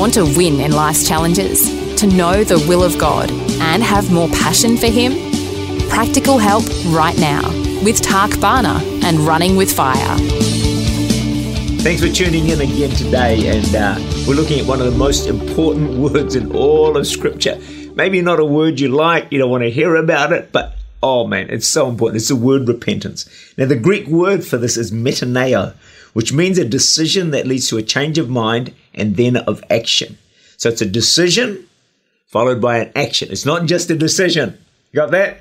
Want to win in life's challenges? To know the will of God and have more passion for Him? Practical help right now with Tak Bhana and Running with Fire. Thanks for tuning in again today, and uh, we're looking at one of the most important words in all of Scripture. Maybe not a word you like, you don't want to hear about it, but oh man, it's so important. It's the word repentance. Now, the Greek word for this is metaneo, which means a decision that leads to a change of mind and then of action. So it's a decision followed by an action. It's not just a decision. You got that?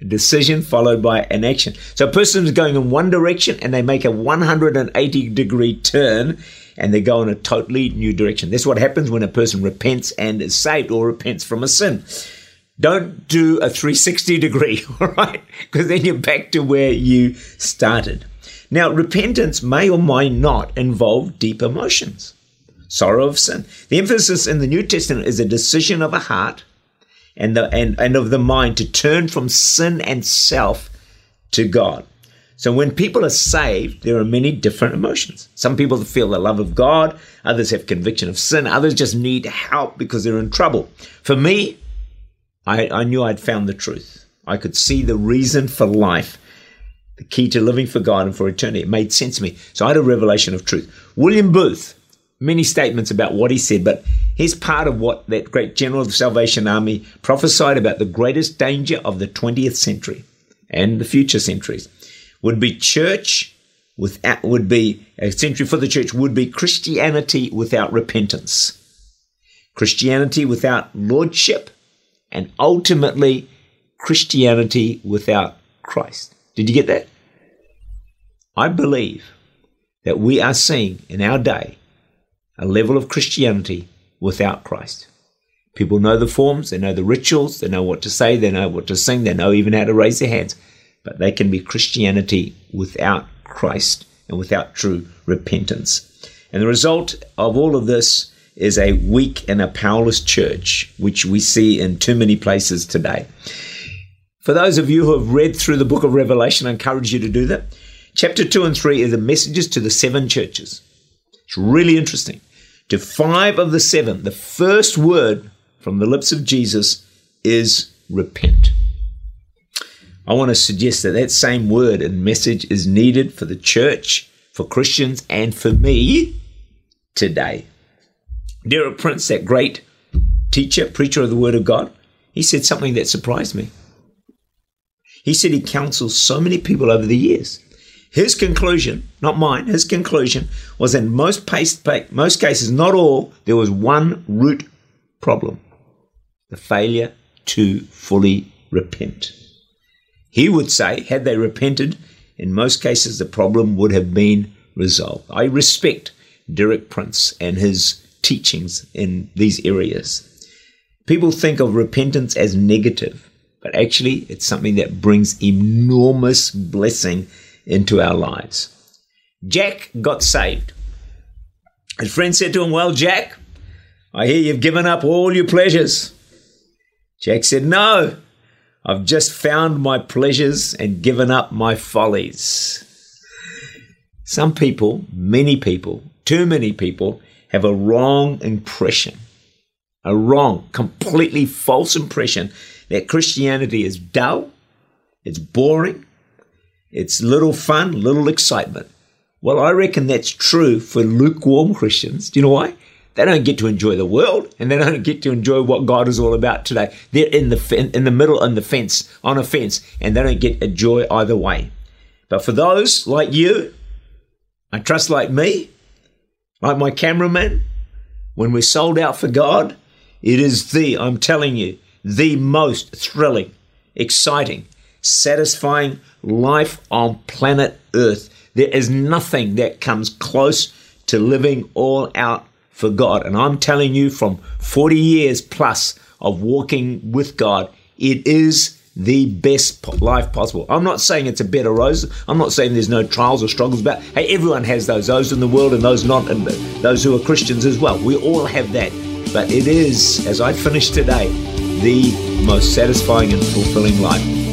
A decision followed by an action. So a person is going in one direction and they make a 180 degree turn and they go in a totally new direction. That's what happens when a person repents and is saved or repents from a sin. Don't do a 360 degree, all right? Because then you're back to where you started. Now, repentance may or may not involve deep emotions, sorrow of sin. The emphasis in the New Testament is a decision of a heart and, the, and, and of the mind to turn from sin and self to God. So when people are saved, there are many different emotions. Some people feel the love of God, others have conviction of sin, others just need help because they're in trouble. For me, I, I knew I'd found the truth. I could see the reason for life the key to living for God and for eternity. It made sense to me. So I had a revelation of truth. William Booth, many statements about what he said, but here's part of what that great general of the Salvation Army prophesied about the greatest danger of the 20th century and the future centuries would be church without, would be a century for the church would be Christianity without repentance. Christianity without lordship and ultimately Christianity without Christ. Did you get that? I believe that we are seeing in our day a level of Christianity without Christ. People know the forms, they know the rituals, they know what to say, they know what to sing, they know even how to raise their hands, but they can be Christianity without Christ and without true repentance. And the result of all of this is a weak and a powerless church, which we see in too many places today. For those of you who have read through the book of Revelation, I encourage you to do that. Chapter 2 and 3 are the messages to the seven churches. It's really interesting. To five of the seven, the first word from the lips of Jesus is repent. I want to suggest that that same word and message is needed for the church, for Christians, and for me today. Derek Prince, that great teacher, preacher of the Word of God, he said something that surprised me. He said he counseled so many people over the years. His conclusion, not mine, his conclusion was in most, most cases, not all, there was one root problem the failure to fully repent. He would say, had they repented, in most cases the problem would have been resolved. I respect Derek Prince and his teachings in these areas. People think of repentance as negative but actually it's something that brings enormous blessing into our lives. Jack got saved. His friend said to him, Well, Jack, I hear you've given up all your pleasures. Jack said, No, I've just found my pleasures and given up my follies. Some people, many people, too many people, have a wrong impression, a wrong, completely false impression that Christianity is dull, it's boring, it's little fun, little excitement. Well, I reckon that's true for lukewarm Christians. Do you know why? They don't get to enjoy the world, and they don't get to enjoy what God is all about today. They're in the in the middle on the fence, on a fence, and they don't get a joy either way. But for those like you, I trust like me, like my cameraman, when we're sold out for God, it is the I'm telling you, the most thrilling, exciting, satisfying life on planet Earth. There is nothing that comes close to living all out for God. And I'm telling you from 40 years plus of walking with God, it is the best life possible. I'm not saying it's a bed of roses. I'm not saying there's no trials or struggles about. Hey, everyone has those. Those in the world and those not, and those who are Christians as well. We all have that. But it is, as I finish today, the most satisfying and fulfilling life